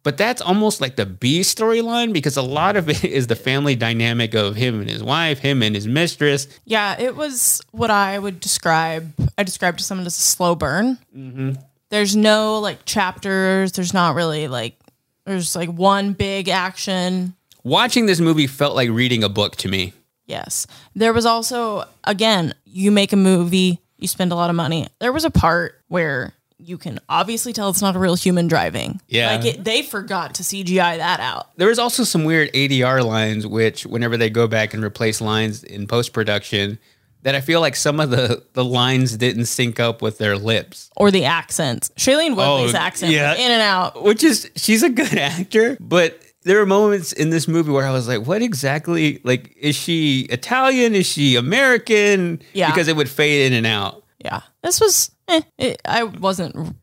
But that's almost like the B storyline because a lot of it is the family dynamic of him and his wife, him and his mistress. Yeah, it was what I would describe. I described to someone as a slow burn. Mm-hmm. There's no like chapters. There's not really like. There's like one big action. Watching this movie felt like reading a book to me. Yes. There was also, again, you make a movie, you spend a lot of money. There was a part where you can obviously tell it's not a real human driving. Yeah. Like it, they forgot to CGI that out. There was also some weird ADR lines, which whenever they go back and replace lines in post production, that I feel like some of the the lines didn't sync up with their lips. Or the accents. Shailene Woodley's Oh, accent yeah. in and out. Which is she's a good actor, but there were moments in this movie where I was like, what exactly like is she Italian? Is she American? Yeah. Because it would fade in and out. Yeah. This was, eh, it, I wasn't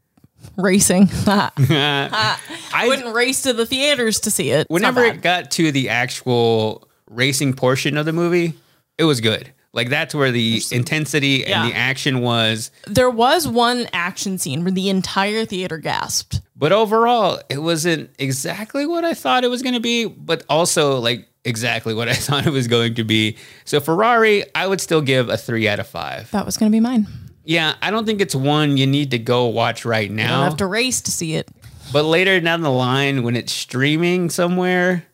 racing. I wouldn't race to the theaters to see it. It's whenever it got to the actual racing portion of the movie, it was good. Like that's where the intensity and Yeah. the action was. there was one action scene where the entire theater gasped. But overall, it wasn't exactly what I thought it was going to be. But also, like exactly what I thought it was going to be. So Ferrari, I would still give a three out of five. That was going to be mine. Yeah, I don't think it's one you need to go watch right now. I don't have to race to see it. But later down the line, when it's streaming somewhere,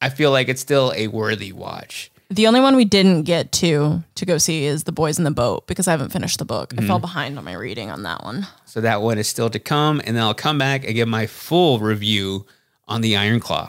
I feel like it's still a worthy watch. The only one we didn't get to to go see is The Boys in the Boat because I haven't finished the book. I Mm-hmm. fell behind on my reading on that one. So that one is still to come, and then I'll come back and give my full review on the Iron Claw.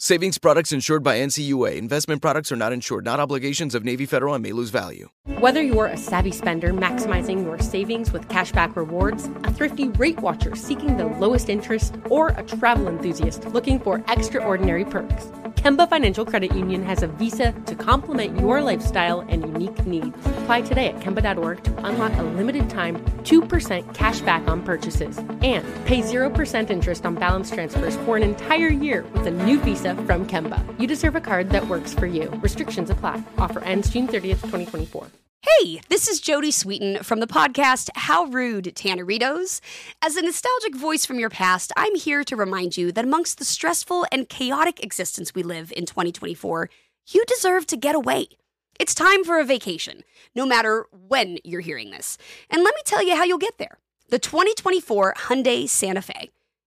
Savings products insured by NCUA. Investment products are not insured, not obligations of Navy Federal and may lose value. Whether you're a savvy spender maximizing your savings with cashback rewards, a thrifty rate watcher seeking the lowest interest, or a travel enthusiast looking for extraordinary perks, Kemba Financial Credit Union has a visa to complement your lifestyle and unique needs. Apply today at Kemba.org to unlock a limited time 2% cash back on purchases and pay 0% interest on balance transfers for an entire year with a new visa from Kemba. You deserve a card that works for you. Restrictions apply. Offer ends June 30th, 2024. Hey, this is Jodie Sweetin from the podcast How Rude Tanneritos. As a nostalgic voice from your past, I'm here to remind you that amongst the stressful and chaotic existence we live in 2024, you deserve to get away. It's time for a vacation, no matter when you're hearing this. And let me tell you how you'll get there. The 2024 Hyundai Santa Fe.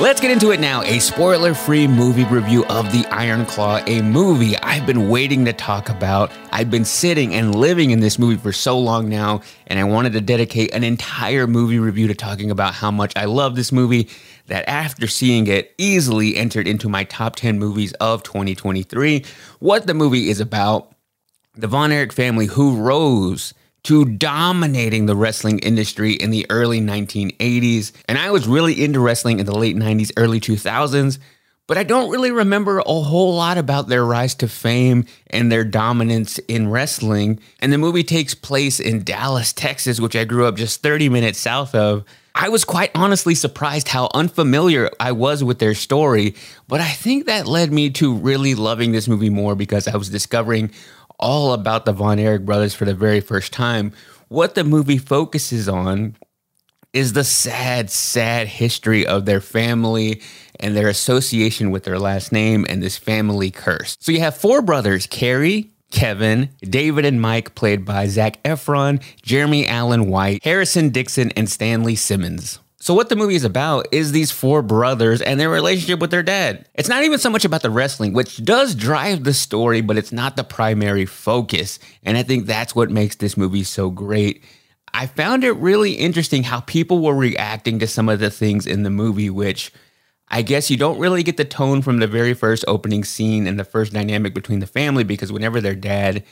Let's get into it now. A spoiler free movie review of The Iron Claw, a movie I've been waiting to talk about. I've been sitting and living in this movie for so long now, and I wanted to dedicate an entire movie review to talking about how much I love this movie. That after seeing it, easily entered into my top 10 movies of 2023. What the movie is about the Von Erich family who rose to dominating the wrestling industry in the early 1980s. And I was really into wrestling in the late 90s, early 2000s, but I don't really remember a whole lot about their rise to fame and their dominance in wrestling. And the movie takes place in Dallas, Texas, which I grew up just 30 minutes south of. I was quite honestly surprised how unfamiliar I was with their story, but I think that led me to really loving this movie more because I was discovering all about the Von Erich brothers for the very first time. What the movie focuses on is the sad, sad history of their family and their association with their last name and this family curse. So you have four brothers, Kerry, Kevin, David and Mike, played by Zac Efron, Jeremy Allen White, Harris Dickinson, and Stanley Simons. So, what the movie is about is these four brothers and their relationship with their dad. It's not even so much about the wrestling, which does drive the story, but it's not the primary focus. And I think that's what makes this movie so great. I found it really interesting how people were reacting to some of the things in the movie, which I guess you don't really get the tone from the very first opening scene and the first dynamic between the family because whenever their dad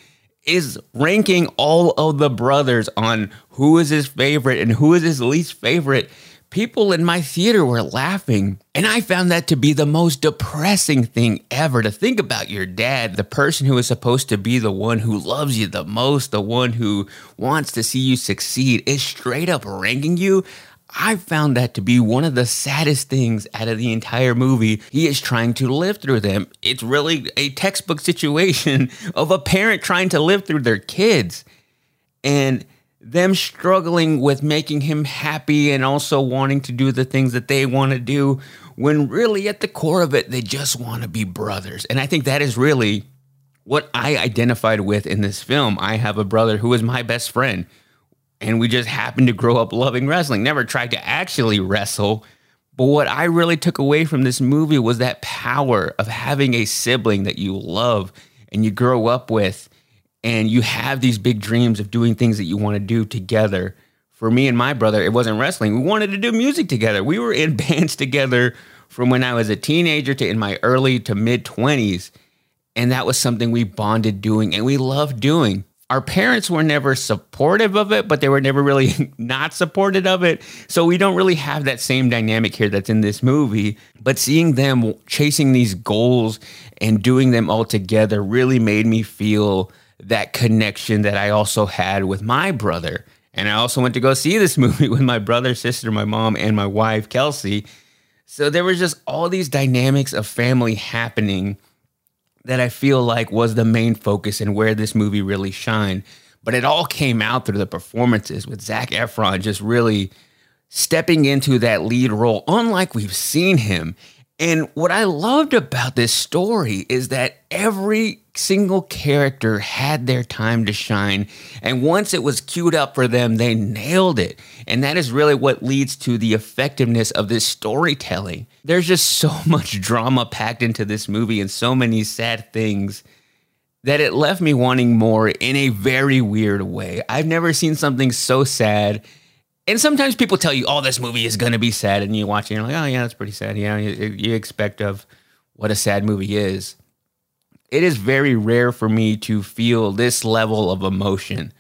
is ranking all of the brothers on who is his favorite and who is his least favorite, people in my theater were laughing. And I found that to be the most depressing thing ever to think about your dad, the person who is supposed to be the one who loves you the most, the one who wants to see you succeed, is straight up ranking you. I found that to be one of the saddest things out of the entire movie. He is trying to live through them. It's really a textbook situation of a parent trying to live through their kids. And them struggling with making him happy and also wanting to do the things that they want to do when really at the core of it they just want to be brothers. And i think that is really what i identified with in this film. I have a brother who is my best friend and we just happened to grow up loving wrestling. Never tried to actually wrestle but what i really took away from this movie was that power of having a sibling that you love and you grow up with and you have these big dreams of doing things that you want to do together for me and my brother, it wasn't wrestling. We wanted to do music together. We were in bands together from when I was a teenager to in my early to mid 20s. And that was something we bonded doing and we loved doing. Our parents were never supportive of it, but they were never really not supportive of it. So we don't really have that same dynamic here that's in this movie. But seeing them chasing these goals and doing them all together really made me feel that connection that I also had with my brother. And I also went to go see this movie with my brother, sister, my mom, and my wife, Kelsey. So there was just all these dynamics of family happening that I feel like was the main focus and where this movie really shined. But it all came out through the performances with Zac Efron just really stepping into that lead role, unlike we've seen him. And what I loved about this story is that every single character had their time to shine. And once it was queued up for them, they nailed it. And that is really what leads to the effectiveness of this storytelling. There's just so much drama packed into this movie and so many sad things that it left me wanting more in a very weird way. I've never seen something so sad and sometimes people tell you, "Oh, this movie is going to be sad," and you watch it, and you're like, "Oh, yeah, that's pretty sad." Yeah, you, you expect of what a sad movie is. It is very rare for me to feel this level of emotion.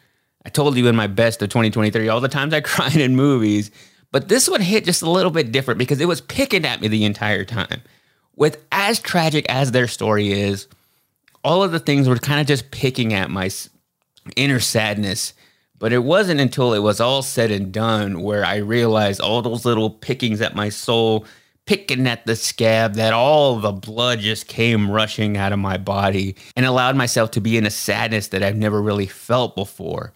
I told you in my best of 2023 all the times I cried in movies, but this one hit just a little bit different because it was picking at me the entire time. With as tragic as their story is, all of the things were kind of just picking at my inner sadness but it wasn't until it was all said and done where I realized all those little pickings at my soul, picking at the scab, that all the blood just came rushing out of my body and allowed myself to be in a sadness that I've never really felt before.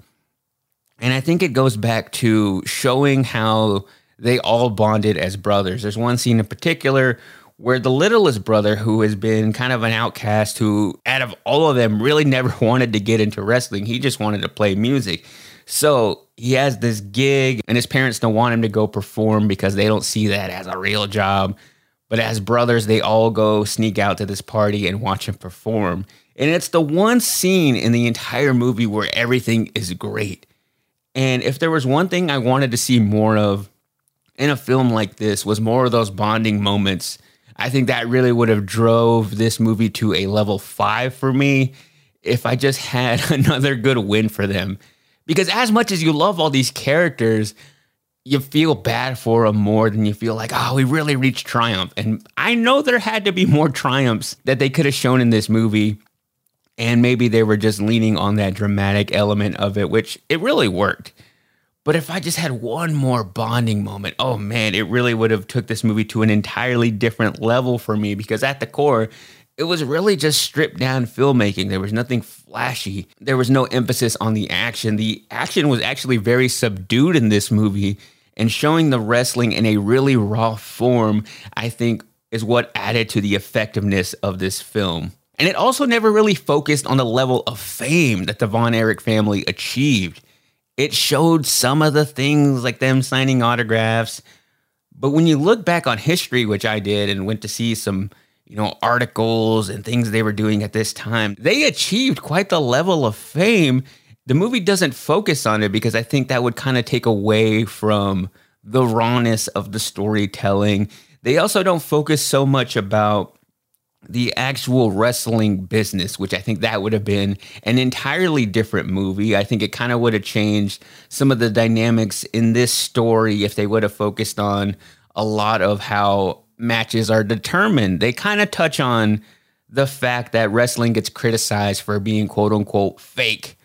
And I think it goes back to showing how they all bonded as brothers. There's one scene in particular where the littlest brother, who has been kind of an outcast, who out of all of them really never wanted to get into wrestling, he just wanted to play music. So he has this gig, and his parents don't want him to go perform because they don't see that as a real job. But as brothers, they all go sneak out to this party and watch him perform. And it's the one scene in the entire movie where everything is great. And if there was one thing I wanted to see more of in a film like this was more of those bonding moments. I think that really would have drove this movie to a level 5 for me if I just had another good win for them. Because as much as you love all these characters, you feel bad for them more than you feel like, oh, we really reached triumph. And I know there had to be more triumphs that they could have shown in this movie. And maybe they were just leaning on that dramatic element of it, which it really worked. But if I just had one more bonding moment, oh man, it really would have took this movie to an entirely different level for me because at the core, it was really just stripped down filmmaking. There was nothing flashy. There was no emphasis on the action. The action was actually very subdued in this movie, and showing the wrestling in a really raw form, I think, is what added to the effectiveness of this film. And it also never really focused on the level of fame that the Von Erich family achieved. It showed some of the things like them signing autographs. But when you look back on history, which I did and went to see some you know, articles and things they were doing at this time. They achieved quite the level of fame. The movie doesn't focus on it because I think that would kind of take away from the rawness of the storytelling. They also don't focus so much about the actual wrestling business, which I think that would have been an entirely different movie. I think it kind of would have changed some of the dynamics in this story if they would have focused on a lot of how matches are determined. They kind of touch on the fact that wrestling gets criticized for being quote unquote fake,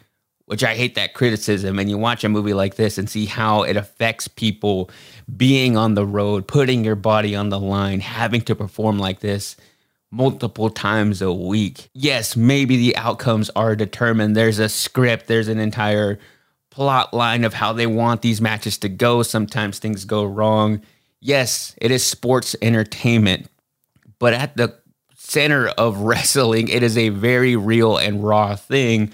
which I hate that criticism. And you watch a movie like this and see how it affects people being on the road, putting your body on the line, having to perform like this multiple times a week. Yes, maybe the outcomes are determined. There's a script, there's an entire plot line of how they want these matches to go. Sometimes things go wrong yes, it is sports entertainment, but at the center of wrestling, it is a very real and raw thing.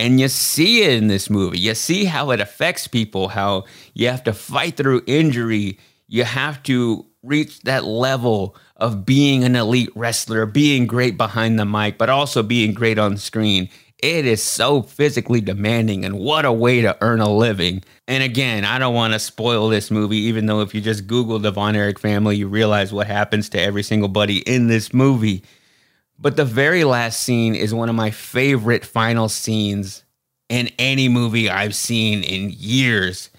And you see it in this movie. You see how it affects people, how you have to fight through injury. You have to reach that level of being an elite wrestler, being great behind the mic, but also being great on screen. It is so physically demanding and what a way to earn a living. And again, I don't want to spoil this movie, even though if you just Google the Von Erich family, you realize what happens to every single buddy in this movie. But the very last scene is one of my favorite final scenes in any movie I've seen in years.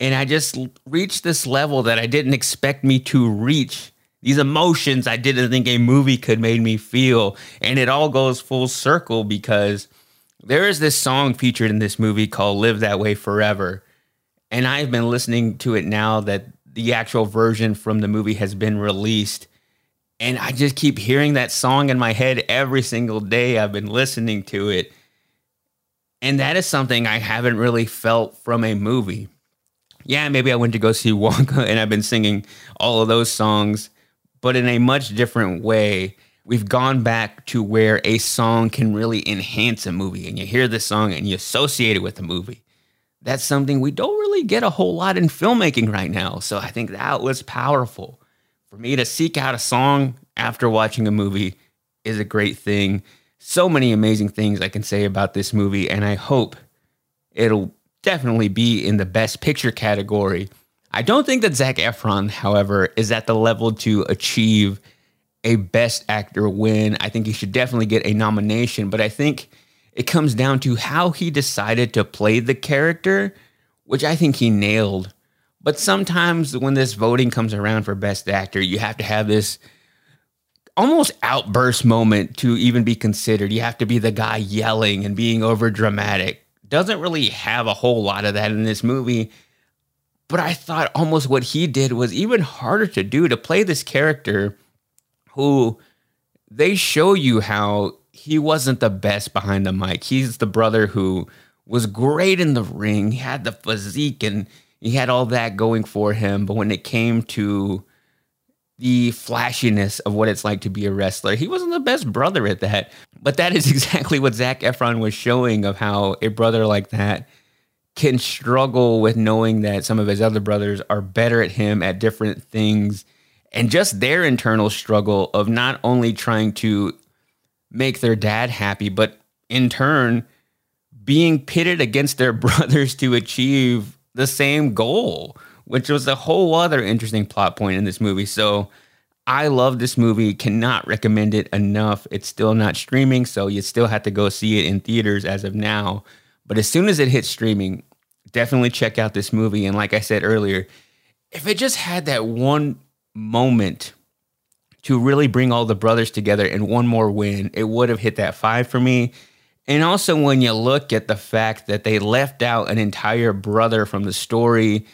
And I just reached this level that I didn't expect me to reach. These emotions I didn't think a movie could make me feel. And it all goes full circle because there is this song featured in this movie called Live That Way Forever. And I've been listening to it now that the actual version from the movie has been released. And I just keep hearing that song in my head every single day I've been listening to it. And that is something I haven't really felt from a movie yeah, maybe I went to go see Wonka and I've been singing all of those songs, but in a much different way. We've gone back to where a song can really enhance a movie, and you hear the song and you associate it with the movie. That's something we don't really get a whole lot in filmmaking right now. So I think that was powerful. For me to seek out a song after watching a movie is a great thing. So many amazing things I can say about this movie, and I hope it'll definitely be in the best picture category. I don't think that Zac Efron, however, is at the level to achieve a best actor win. I think he should definitely get a nomination, but I think it comes down to how he decided to play the character, which I think he nailed. But sometimes when this voting comes around for best actor, you have to have this almost outburst moment to even be considered. You have to be the guy yelling and being over dramatic doesn't really have a whole lot of that in this movie. But I thought almost what he did was even harder to do to play this character who they show you how he wasn't the best behind the mic. He's the brother who was great in the ring, he had the physique and he had all that going for him. But when it came to the flashiness of what it's like to be a wrestler. He wasn't the best brother at that, but that is exactly what Zac Efron was showing of how a brother like that can struggle with knowing that some of his other brothers are better at him at different things and just their internal struggle of not only trying to make their dad happy, but in turn being pitted against their brothers to achieve the same goal which was a whole other interesting plot point in this movie. So I love this movie, cannot recommend it enough. It's still not streaming, so you still have to go see it in theaters as of now. But as soon as it hits streaming, definitely check out this movie. And like I said earlier, if it just had that one moment to really bring all the brothers together in one more win, it would have hit that five for me. And also, when you look at the fact that they left out an entire brother from the story,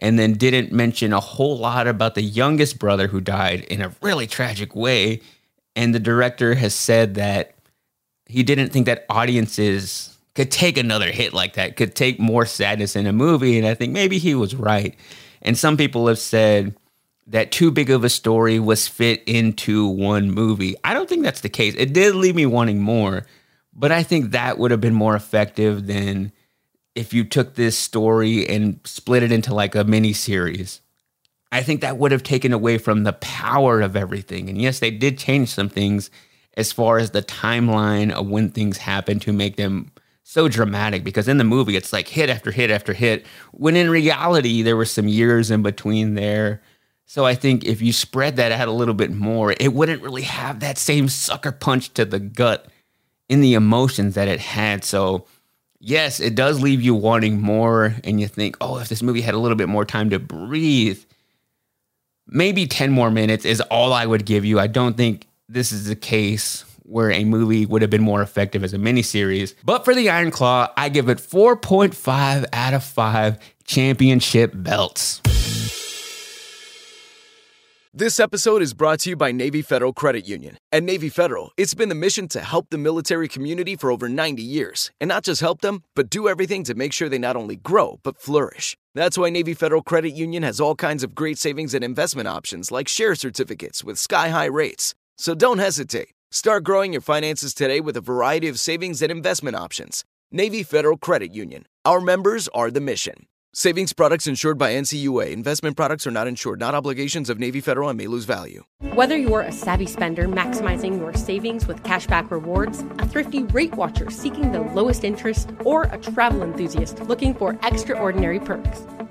and then didn't mention a whole lot about the youngest brother who died in a really tragic way. And the director has said that he didn't think that audiences could take another hit like that, could take more sadness in a movie. And I think maybe he was right. And some people have said that too big of a story was fit into one movie. I don't think that's the case. It did leave me wanting more, but I think that would have been more effective than if you took this story and split it into like a mini series. I think that would have taken away from the power of everything. And yes, they did change some things as far as the timeline of when things happen to make them so dramatic because in the movie it's like hit after hit after hit when in reality there were some years in between there. So I think if you spread that out a little bit more, it wouldn't really have that same sucker punch to the gut in the emotions that it had. So yes, it does leave you wanting more, and you think, oh, if this movie had a little bit more time to breathe, maybe 10 more minutes is all I would give you. I don't think this is the case where a movie would have been more effective as a miniseries. But for the Iron Claw, I give it 4.5 out of 5 championship belts. This episode is brought to you by Navy Federal Credit Union. At Navy Federal, it's been the mission to help the military community for over 90 years. And not just help them, but do everything to make sure they not only grow, but flourish. That's why Navy Federal Credit Union has all kinds of great savings and investment options like share certificates with sky high rates. So don't hesitate. Start growing your finances today with a variety of savings and investment options. Navy Federal Credit Union. Our members are the mission. Savings products insured by NCUA. Investment products are not insured, not obligations of Navy Federal and may lose value. Whether you're a savvy spender maximizing your savings with cashback rewards, a thrifty rate watcher seeking the lowest interest, or a travel enthusiast looking for extraordinary perks,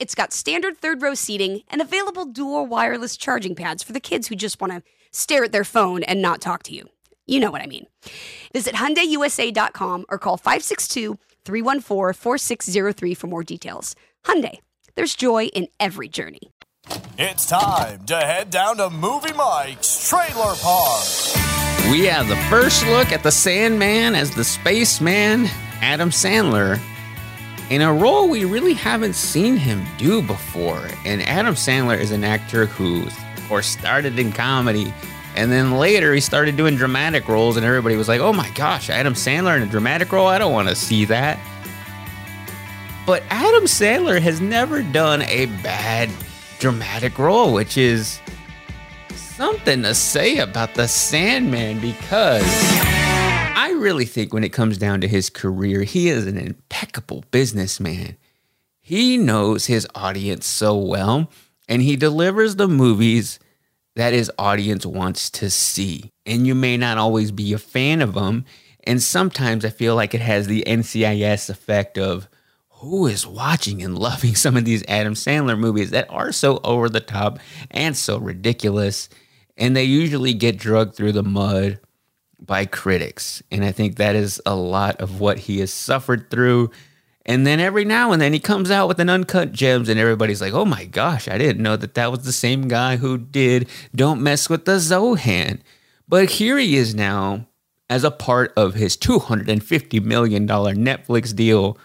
it's got standard third row seating and available dual wireless charging pads for the kids who just want to stare at their phone and not talk to you. You know what I mean. Visit HyundaiUSA.com or call 562-314-4603 for more details. Hyundai, there's joy in every journey. It's time to head down to Movie Mike's Trailer Park. We have the first look at the Sandman as the spaceman, Adam Sandler, in a role we really haven't seen him do before. And Adam Sandler is an actor who, of course, started in comedy. And then later he started doing dramatic roles, and everybody was like, oh my gosh, Adam Sandler in a dramatic role? I don't want to see that. But Adam Sandler has never done a bad dramatic role, which is something to say about the Sandman because I really think when it comes down to his career, he is an impeccable businessman. He knows his audience so well, and he delivers the movies that his audience wants to see. And you may not always be a fan of them. And sometimes I feel like it has the NCIS effect of who is watching and loving some of these Adam Sandler movies that are so over the top and so ridiculous. And they usually get drugged through the mud by critics. And I think that is a lot of what he has suffered through. And then every now and then he comes out with an uncut gems, and everybody's like, oh my gosh, I didn't know that that was the same guy who did Don't Mess with the Zohan. But here he is now as a part of his $250 million Netflix deal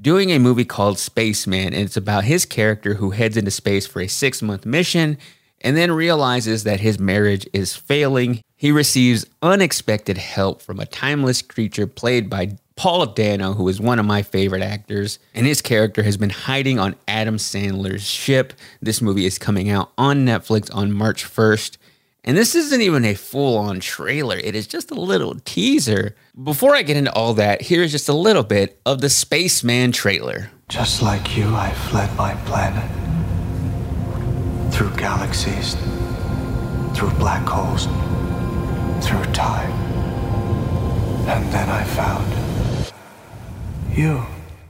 doing a movie called Spaceman, and it's about his character who heads into space for a six month mission and then realizes that his marriage is failing. He receives unexpected help from a timeless creature played by Paul Dano, who is one of my favorite actors, and his character has been hiding on Adam Sandler's ship. This movie is coming out on Netflix on March 1st. And this isn't even a full on trailer, it is just a little teaser. Before I get into all that, here's just a little bit of the Spaceman trailer. Just like you, I fled my planet. Through galaxies, through black holes, through time. And then I found you.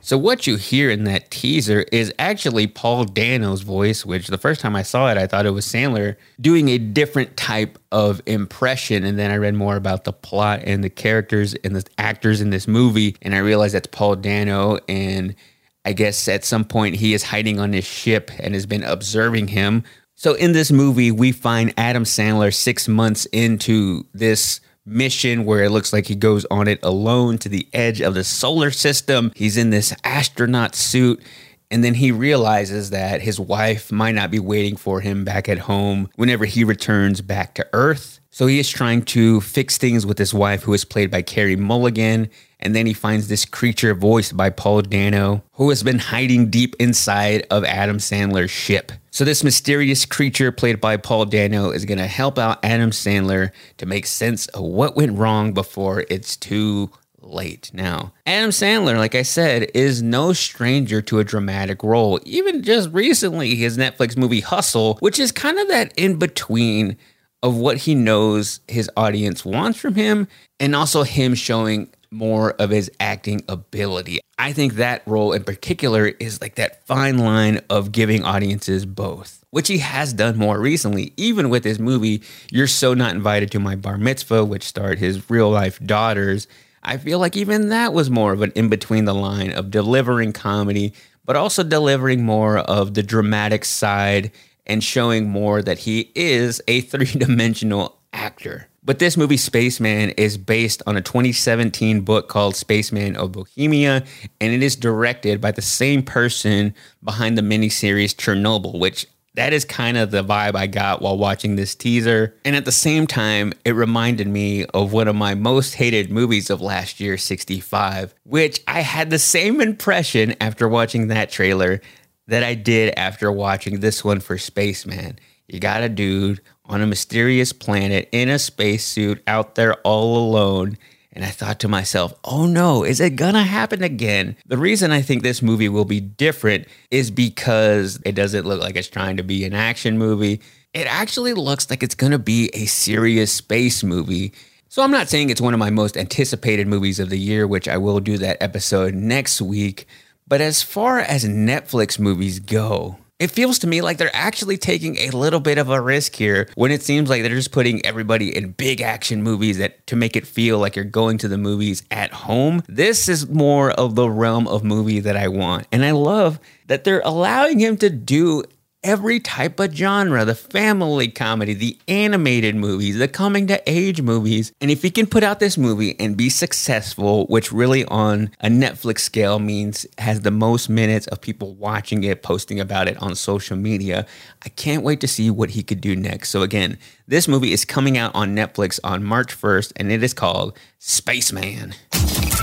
So what you hear in that teaser is actually Paul Dano's voice, which the first time I saw it, I thought it was Sandler doing a different type of impression. And then I read more about the plot and the characters and the actors in this movie, and I realized that's Paul Dano. And I guess at some point he is hiding on his ship and has been observing him. So in this movie, we find Adam Sandler six months into this mission where it looks like he goes on it alone to the edge of the solar system. He's in this astronaut suit. And then he realizes that his wife might not be waiting for him back at home whenever he returns back to Earth. So he is trying to fix things with his wife, who is played by Carey Mulligan. And then he finds this creature voiced by Paul Dano, who has been hiding deep inside of Adam Sandler's ship. So, this mysterious creature, played by Paul Dano, is going to help out Adam Sandler to make sense of what went wrong before it's too late. Now, Adam Sandler, like I said, is no stranger to a dramatic role. Even just recently, his Netflix movie Hustle, which is kind of that in between of what he knows his audience wants from him and also him showing more of his acting ability. I think that role in particular is like that fine line of giving audiences both, which he has done more recently, even with his movie, You're So Not Invited to My Bar Mitzvah, which starred his real life daughters. I feel like even that was more of an in between the line of delivering comedy, but also delivering more of the dramatic side and showing more that he is a three dimensional actor. But this movie, Spaceman, is based on a 2017 book called Spaceman of Bohemia, and it is directed by the same person behind the miniseries Chernobyl, which that is kind of the vibe I got while watching this teaser. And at the same time, it reminded me of one of my most hated movies of last year, 65, which I had the same impression after watching that trailer that I did after watching this one for Spaceman. You got a dude on a mysterious planet in a spacesuit out there all alone. And I thought to myself, oh no, is it gonna happen again? The reason I think this movie will be different is because it doesn't look like it's trying to be an action movie. It actually looks like it's gonna be a serious space movie. So I'm not saying it's one of my most anticipated movies of the year, which I will do that episode next week. But as far as Netflix movies go, it feels to me like they're actually taking a little bit of a risk here when it seems like they're just putting everybody in big action movies that to make it feel like you're going to the movies at home. This is more of the realm of movie that I want. And I love that they're allowing him to do every type of genre the family comedy, the animated movies, the coming to age movies. And if he can put out this movie and be successful, which really on a Netflix scale means has the most minutes of people watching it, posting about it on social media, I can't wait to see what he could do next. So, again, this movie is coming out on Netflix on March 1st, and it is called Spaceman.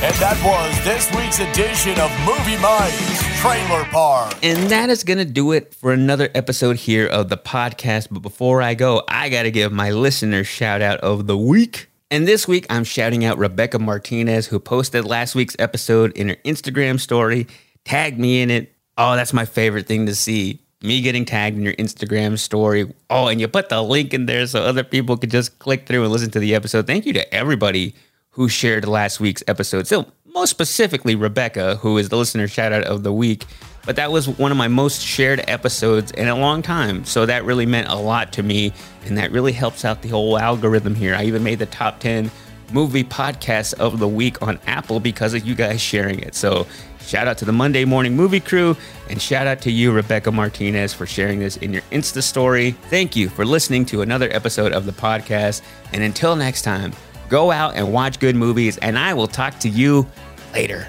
And that was this week's edition of Movie Mike's Trailer Park. And that is going to do it for another episode here of the podcast. But before I go, I got to give my listener shout out of the week. And this week, I'm shouting out Rebecca Martinez, who posted last week's episode in her Instagram story, tagged me in it. Oh, that's my favorite thing to see. Me getting tagged in your Instagram story. Oh, and you put the link in there so other people could just click through and listen to the episode. Thank you to everybody who shared last week's episode. So, most specifically, Rebecca, who is the listener shout out of the week. But that was one of my most shared episodes in a long time. So that really meant a lot to me. And that really helps out the whole algorithm here. I even made the top 10 movie podcasts of the week on Apple because of you guys sharing it. So shout out to the Monday Morning Movie Crew and shout out to you, Rebecca Martinez, for sharing this in your Insta story. Thank you for listening to another episode of the podcast. And until next time, Go out and watch good movies, and I will talk to you later.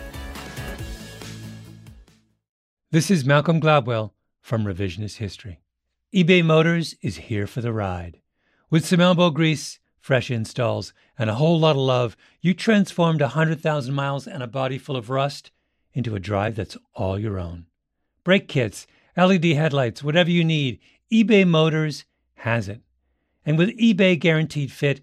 This is Malcolm Gladwell from Revisionist History. eBay Motors is here for the ride. With some elbow grease, fresh installs, and a whole lot of love, you transformed 100,000 miles and a body full of rust into a drive that's all your own. Brake kits, LED headlights, whatever you need, eBay Motors has it. And with eBay Guaranteed Fit,